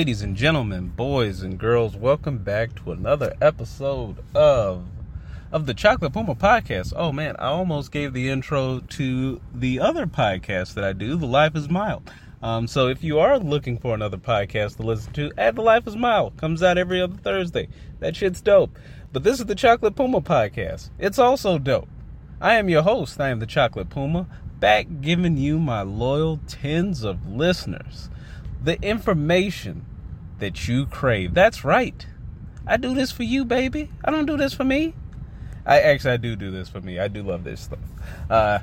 Ladies and gentlemen, boys and girls, welcome back to another episode of of the Chocolate Puma podcast. Oh man, I almost gave the intro to the other podcast that I do, The Life is Mild. Um, so if you are looking for another podcast to listen to, add The Life is Mild. Comes out every other Thursday. That shit's dope. But this is the Chocolate Puma podcast. It's also dope. I am your host. I am the Chocolate Puma, back giving you my loyal tens of listeners the information that you crave. That's right. I do this for you, baby. I don't do this for me. I actually I do do this for me. I do love this stuff. Uh,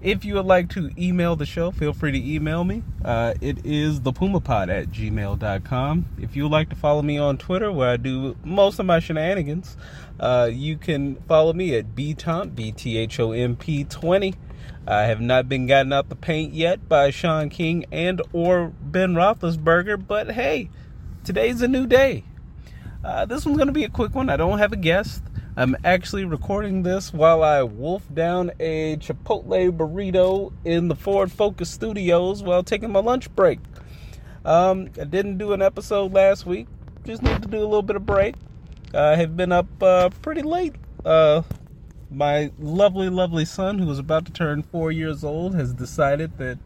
if you would like to email the show, feel free to email me. Uh, it is thepumapod at gmail.com. If you would like to follow me on Twitter, where I do most of my shenanigans, uh, you can follow me at btomp, B-T-H-O-M-P 20. I have not been gotten out the paint yet by Shaun King and or Ben Roethlisberger, but hey, today's a new day. Uh, this one's going to be a quick one. I don't have a guest. I'm actually recording this while I wolf down a Chipotle burrito in the Ford Focus studios while taking my lunch break. Um, I didn't do an episode last week. Just need to do a little bit of break. I have been up uh, pretty late. Uh, my lovely, lovely son, who is about to turn four years old, has decided that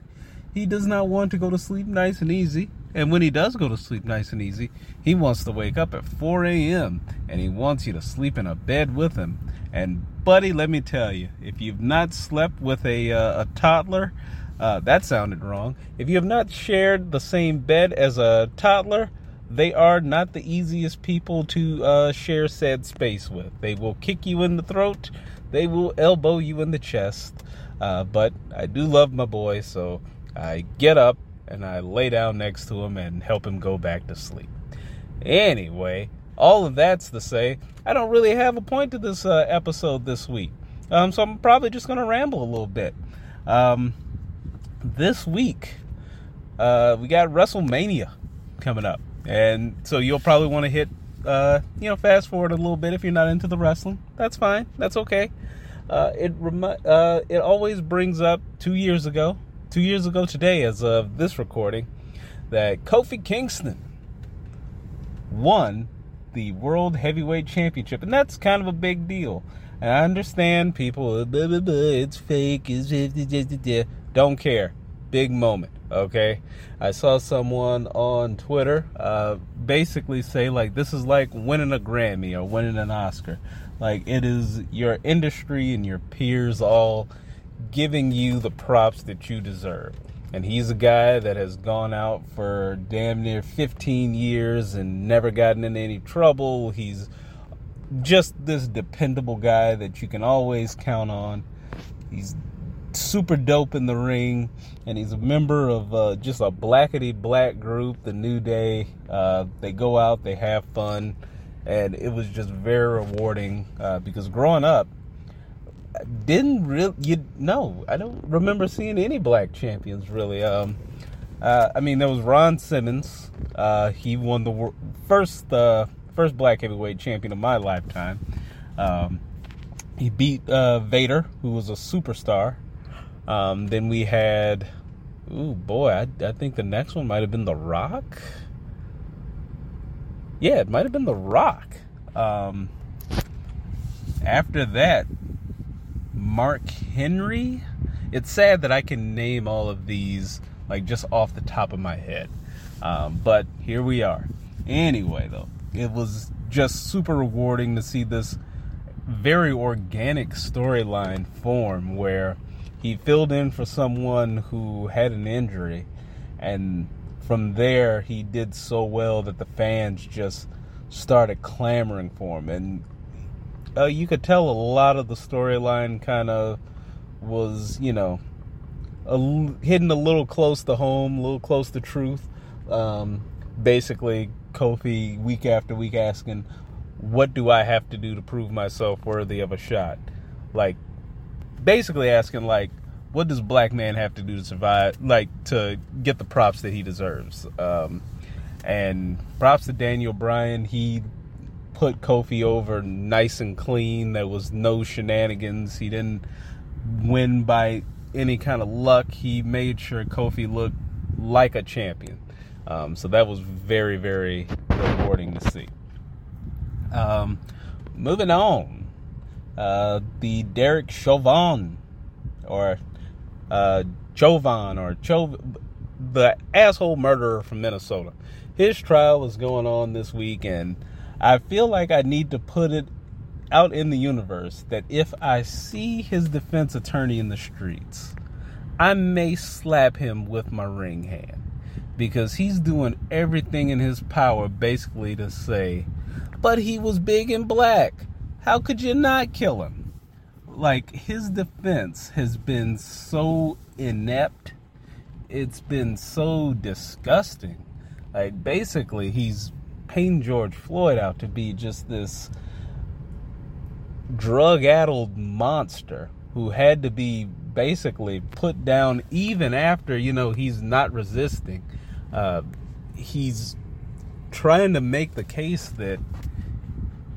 he does not want to go to sleep nice and easy. And when he does go to sleep nice and easy, he wants to wake up at 4 a.m. and he wants you to sleep in a bed with him. And, buddy, let me tell you, if you've not slept with a, uh, a toddler, uh, that sounded wrong. If you have not shared the same bed as a toddler, they are not the easiest people to uh, share said space with. They will kick you in the throat, they will elbow you in the chest. Uh, but I do love my boy, so I get up and I lay down next to him and help him go back to sleep. Anyway, all of that's to say, I don't really have a point to this uh, episode this week. Um, so I'm probably just going to ramble a little bit. Um, this week, uh, we got WrestleMania coming up. And so you'll probably want to hit, uh, you know, fast forward a little bit if you're not into the wrestling. That's fine. That's okay. Uh, it uh, it always brings up two years ago two years ago today, as of this recording, that Kofi Kingston won the World Heavyweight Championship, and that's kind of a big deal. And I understand people, blah, blah, blah, it's fake, it's don't care. Big moment, okay? I saw someone on Twitter uh, basically say like this is like winning a Grammy or winning an Oscar. Like it is your industry and your peers all giving you the props that you deserve. And he's a guy that has gone out for damn near 15 years and never gotten in any trouble. He's just this dependable guy that you can always count on. He's super dope in the ring, and he's a member of uh, just a blackety black group, the New Day. Uh, they go out, they have fun, and it was just very rewarding uh, because growing up, didn't really you know I don't remember seeing any black champions really. Um, uh, I mean there was Ron Simmons. Uh, he won the first uh, first black heavyweight champion of my lifetime. Um, he beat uh, Vader, who was a superstar. Um, then we had, oh boy, I, I think the next one might have been The Rock. Yeah, it might have been The Rock. Um, after that, Mark Henry. It's sad that I can name all of these like just off the top of my head. Um, but here we are. Anyway, though, it was just super rewarding to see this very organic storyline form where he filled in for someone who had an injury and from there he did so well that the fans just started clamoring for him and uh, you could tell a lot of the storyline kind of was, you know, a, hidden a little close to home, a little close to truth. Um, basically, Kofi week after week asking, "What do I have to do to prove myself worthy of a shot?" Like, basically asking, like, "What does black man have to do to survive? Like, to get the props that he deserves?" Um, and props to Daniel Bryan. He put Kofi over nice and clean. There was no shenanigans. He didn't win by any kind of luck. He made sure Kofi looked like a champion. Um, so that was very, very rewarding to see. Um, moving on, uh, the Derek Chauvin, or uh, Chauvin, or Chauvin, the asshole murderer from Minnesota. His trial is going on this week, and I feel like I need to put it out in the universe that if I see his defense attorney in the streets, I may slap him with my ring hand because he's doing everything in his power basically to say, but he was big and black. How could you not kill him? Like, his defense has been so inept, it's been so disgusting. Like, basically, he's painting George Floyd out to be just this drug addled monster who had to be basically put down even after, you know, he's not resisting. Uh, he's trying to make the case that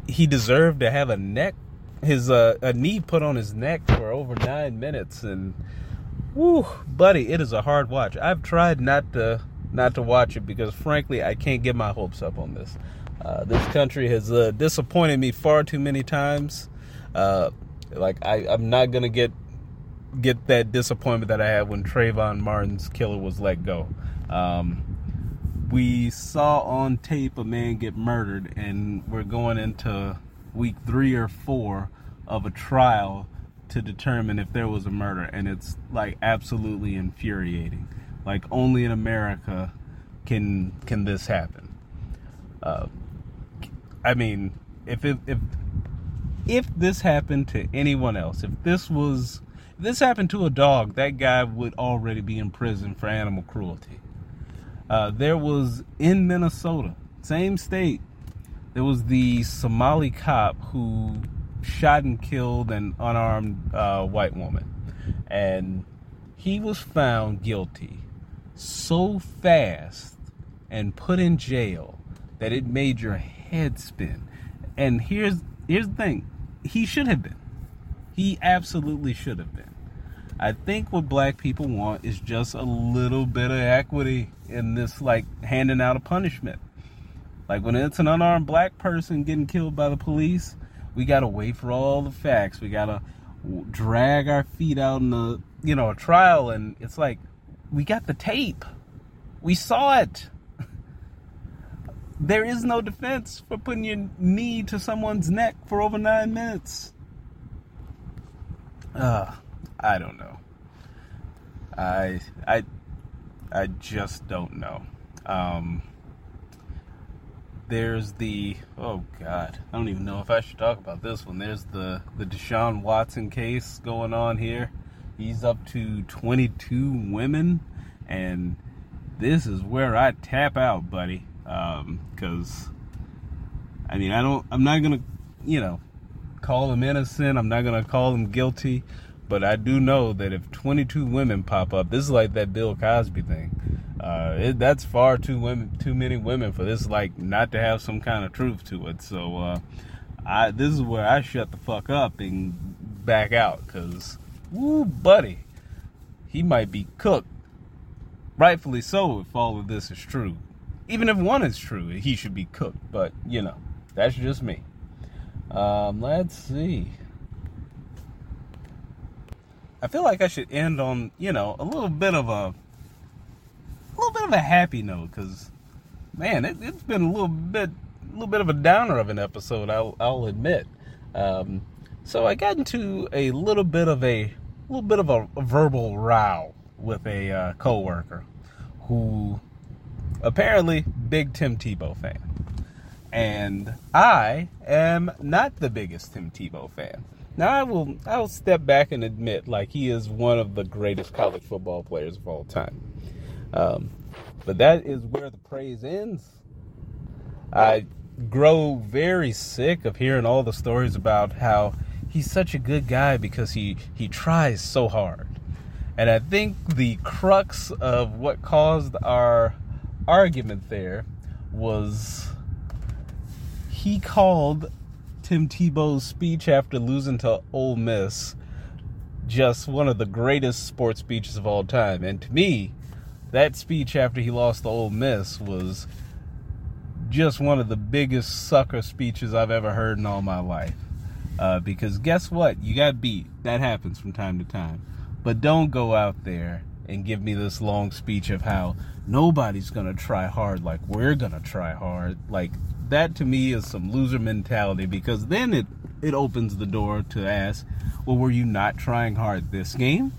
he deserved to have a neck his uh, a knee put on his neck for over nine minutes and whoo buddy it is a hard watch. I've tried not to not to watch it because frankly i can't get my hopes up on this. Uh, this country has uh, disappointed me far too many times. Uh, like I, i'm not gonna get get that disappointment that i had when trayvon martin's killer was let go. Um, we saw on tape a man get murdered, and we're going into week three or four of a trial to determine if there was a murder, and it's like absolutely infuriating. Like only in America can can this happen. Uh, I mean, if it, if if this happened to anyone else, if this was if this happened to a dog, that guy would already be in prison for animal cruelty. Uh, there was in Minnesota, same state, there was the Somali cop who shot and killed an unarmed uh, white woman. And he was found guilty so fast and put in jail that it made your head spin. And here's here's the thing. He should have been. He absolutely should have been. I think what black people want is just a little bit of equity in this, like handing out a punishment. Like when it's an unarmed black person getting killed by the police, we gotta wait for all the facts. We gotta drag our feet out in the, you know, a trial, and it's like we got the tape, we saw it. there is no defense for putting your knee to someone's neck for over nine minutes. Uh, I don't know. I I I just don't know. Um, there's the oh god, I don't even know if I should talk about this one. There's the the Deshaun Watson case going on here. He's up to 22 women, and this is where I tap out, buddy. Because um, I mean, I don't. I'm not gonna, you know, call him innocent. I'm not gonna call him guilty. But I do know that if 22 women pop up, this is like that Bill Cosby thing. Uh, it, that's far too women, too many women for this like not to have some kind of truth to it. So uh, I this is where I shut the fuck up and back out because, woo, buddy, he might be cooked. Rightfully so, if all of this is true. Even if one is true, he should be cooked. But you know, that's just me. Um, let's see. I feel like I should end on, you know, a little bit of a, a little bit of a happy note, because, man, it, has been a little bit, a little bit of a downer of an episode. I'll, I'll admit. Um, so I got into a little bit of a, little bit of a, a verbal row with a uh, coworker, who apparently big Tim Tebow fan, and I am not the biggest Tim Tebow fan. Now I will I will step back and admit like he is one of the greatest college football players of all time. Um, but that is where the praise ends. I grow very sick of hearing all the stories about how he's such a good guy because he he tries so hard. And I think the crux of what caused our argument there was he called Tim Tebow's speech after losing to Ole Miss just one of the greatest sports speeches of all time. And to me, that speech after he lost to Ole Miss was just one of the biggest sucker speeches I've ever heard in all my life. Uh, because guess what? You got beat. That happens from time to time. But don't go out there and give me this long speech of how nobody's going to try hard like we're going to try hard. Like, that to me is some loser mentality because then it, it opens the door to ask, well, were you not trying hard this game?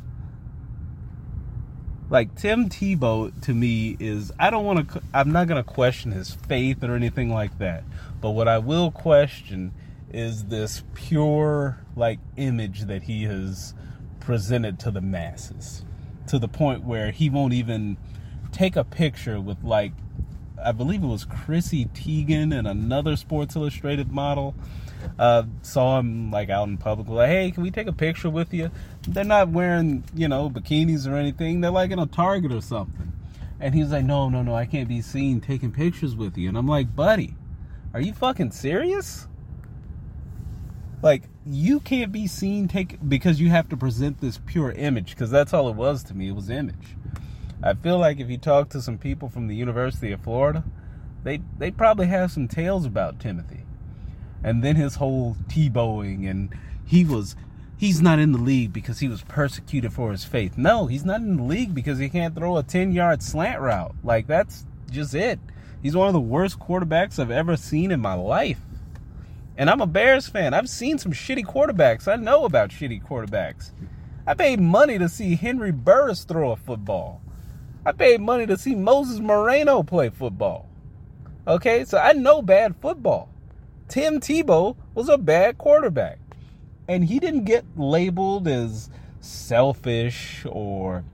like Tim Tebow to me is I don't want to I'm not going to question his faith or anything like that. But what I will question is this pure like image that he has presented to the masses to the point where he won't even take a picture with like I believe it was Chrissy Teigen and another Sports Illustrated model uh, saw him like out in public, like, hey, can we take a picture with you? They're not wearing, you know, bikinis or anything. They're like in a Target or something. And he's like, no, no, no, I can't be seen taking pictures with you. And I'm like, buddy, are you fucking serious? Like, you can't be seen take because you have to present this pure image because that's all it was to me. It was image. I feel like if you talk to some people from the University of Florida, they they probably have some tales about Timothy and then his whole Tebowing and he was he's not in the league because he was persecuted for his faith. No, he's not in the league because he can't throw a 10 yard slant route. Like that's just it. He's one of the worst quarterbacks I've ever seen in my life. And I'm a Bears fan. I've seen some shitty quarterbacks. I know about shitty quarterbacks. I paid money to see Henry Burris throw a football. I paid money to see Moses Moreno play football. Okay, so I know bad football. Tim Tebow was a bad quarterback. And he didn't get labeled as selfish or,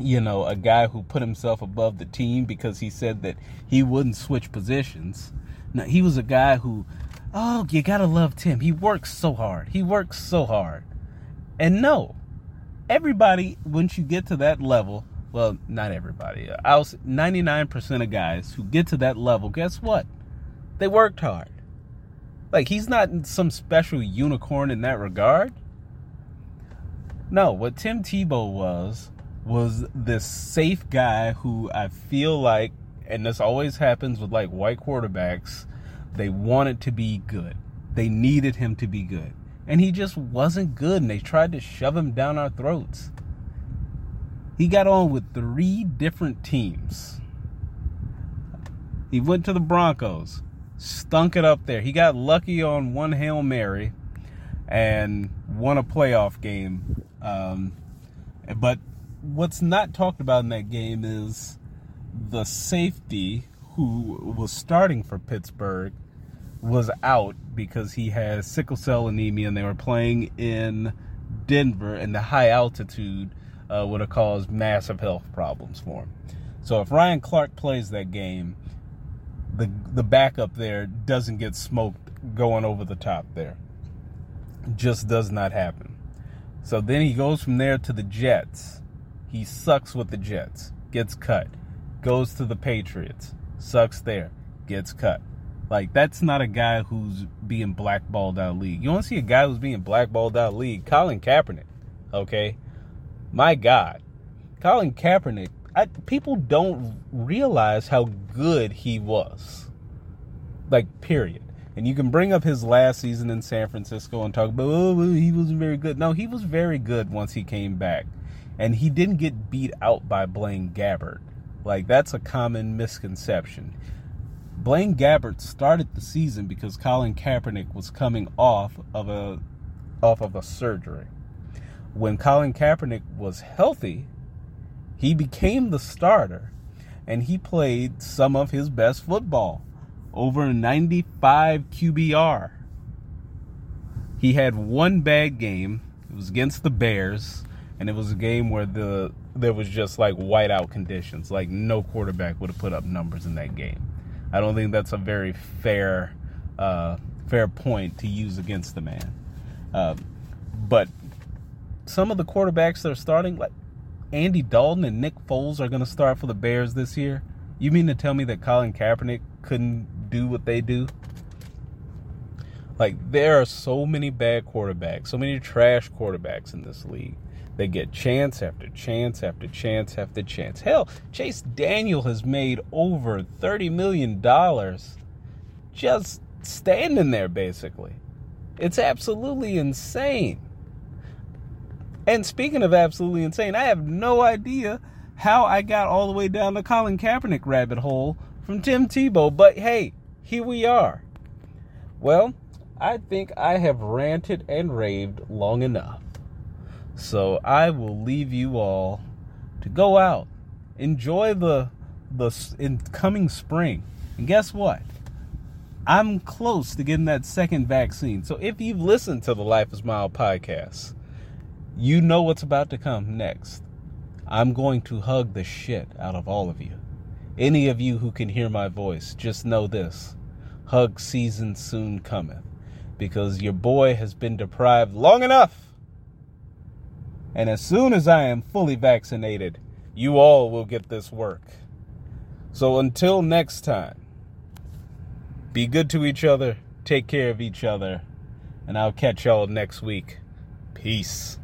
you know, a guy who put himself above the team because he said that he wouldn't switch positions. Now, he was a guy who, oh, you gotta love Tim. He works so hard. He works so hard. And no, everybody, once you get to that level, well, not everybody. I was 99% of guys who get to that level, guess what? They worked hard. Like he's not some special unicorn in that regard. No, what Tim Tebow was was this safe guy who I feel like and this always happens with like white quarterbacks, they wanted to be good. They needed him to be good. And he just wasn't good and they tried to shove him down our throats. He got on with three different teams. He went to the Broncos stunk it up there. He got lucky on one Hail Mary and won a playoff game. Um, but what's not talked about in that game is the safety who was starting for Pittsburgh was out because he has sickle cell anemia and they were playing in Denver and the high altitude uh, would have caused massive health problems for him. So if Ryan Clark plays that game, the the backup there doesn't get smoked going over the top there. Just does not happen. So then he goes from there to the Jets. He sucks with the Jets, gets cut. Goes to the Patriots, sucks there, gets cut. Like that's not a guy who's being blackballed out of league. You want to see a guy who's being blackballed out of league? Colin Kaepernick. Okay, my God, Colin Kaepernick I, people don't realize how good he was. Like, period. And you can bring up his last season in San Francisco and talk about, oh, he wasn't very good. No, he was very good once he came back. And he didn't get beat out by Blaine Gabbert. Like, that's a common misconception. Blaine Gabbert started the season because Colin Kaepernick was coming off of a off of a surgery. When Colin Kaepernick was healthy, he became the starter and he played some of his best football. Over 95 QBR. He had one bad game. It was against the Bears, and it was a game where the there was just like whiteout conditions. Like no quarterback would have put up numbers in that game. I don't think that's a very fair uh, fair point to use against the man. Uh, but some of the quarterbacks that are starting, like Andy Dalton and Nick Foles are going to start for the Bears this year? You mean to tell me that Colin Kaepernick couldn't do what they do? Like, there are so many bad quarterbacks, so many trash quarterbacks in this league They get chance after chance after chance after chance. Hell, Chase Daniel has made over $30 million just standing there, basically. It's absolutely insane. And speaking of absolutely insane, I have no idea how I got all the way down the Colin Kaepernick rabbit hole from Tim Tebow, but hey, here we are. Well, I think I have ranted and raved long enough. So I will leave you all to go out, enjoy the the incoming spring. And guess what? I'm close to getting that second vaccine. So if you've listened to the Life is Mild podcast, you know what's about to come next. I'm going to hug the shit out of all of you. Any of you who can hear my voice, just know this. Hug season soon cometh. Because your boy has been deprived long enough. And as soon as I am fully vaccinated, you all will get this work. So until next time, be good to each other, take care of each other, and I'll catch y'all next week. Peace.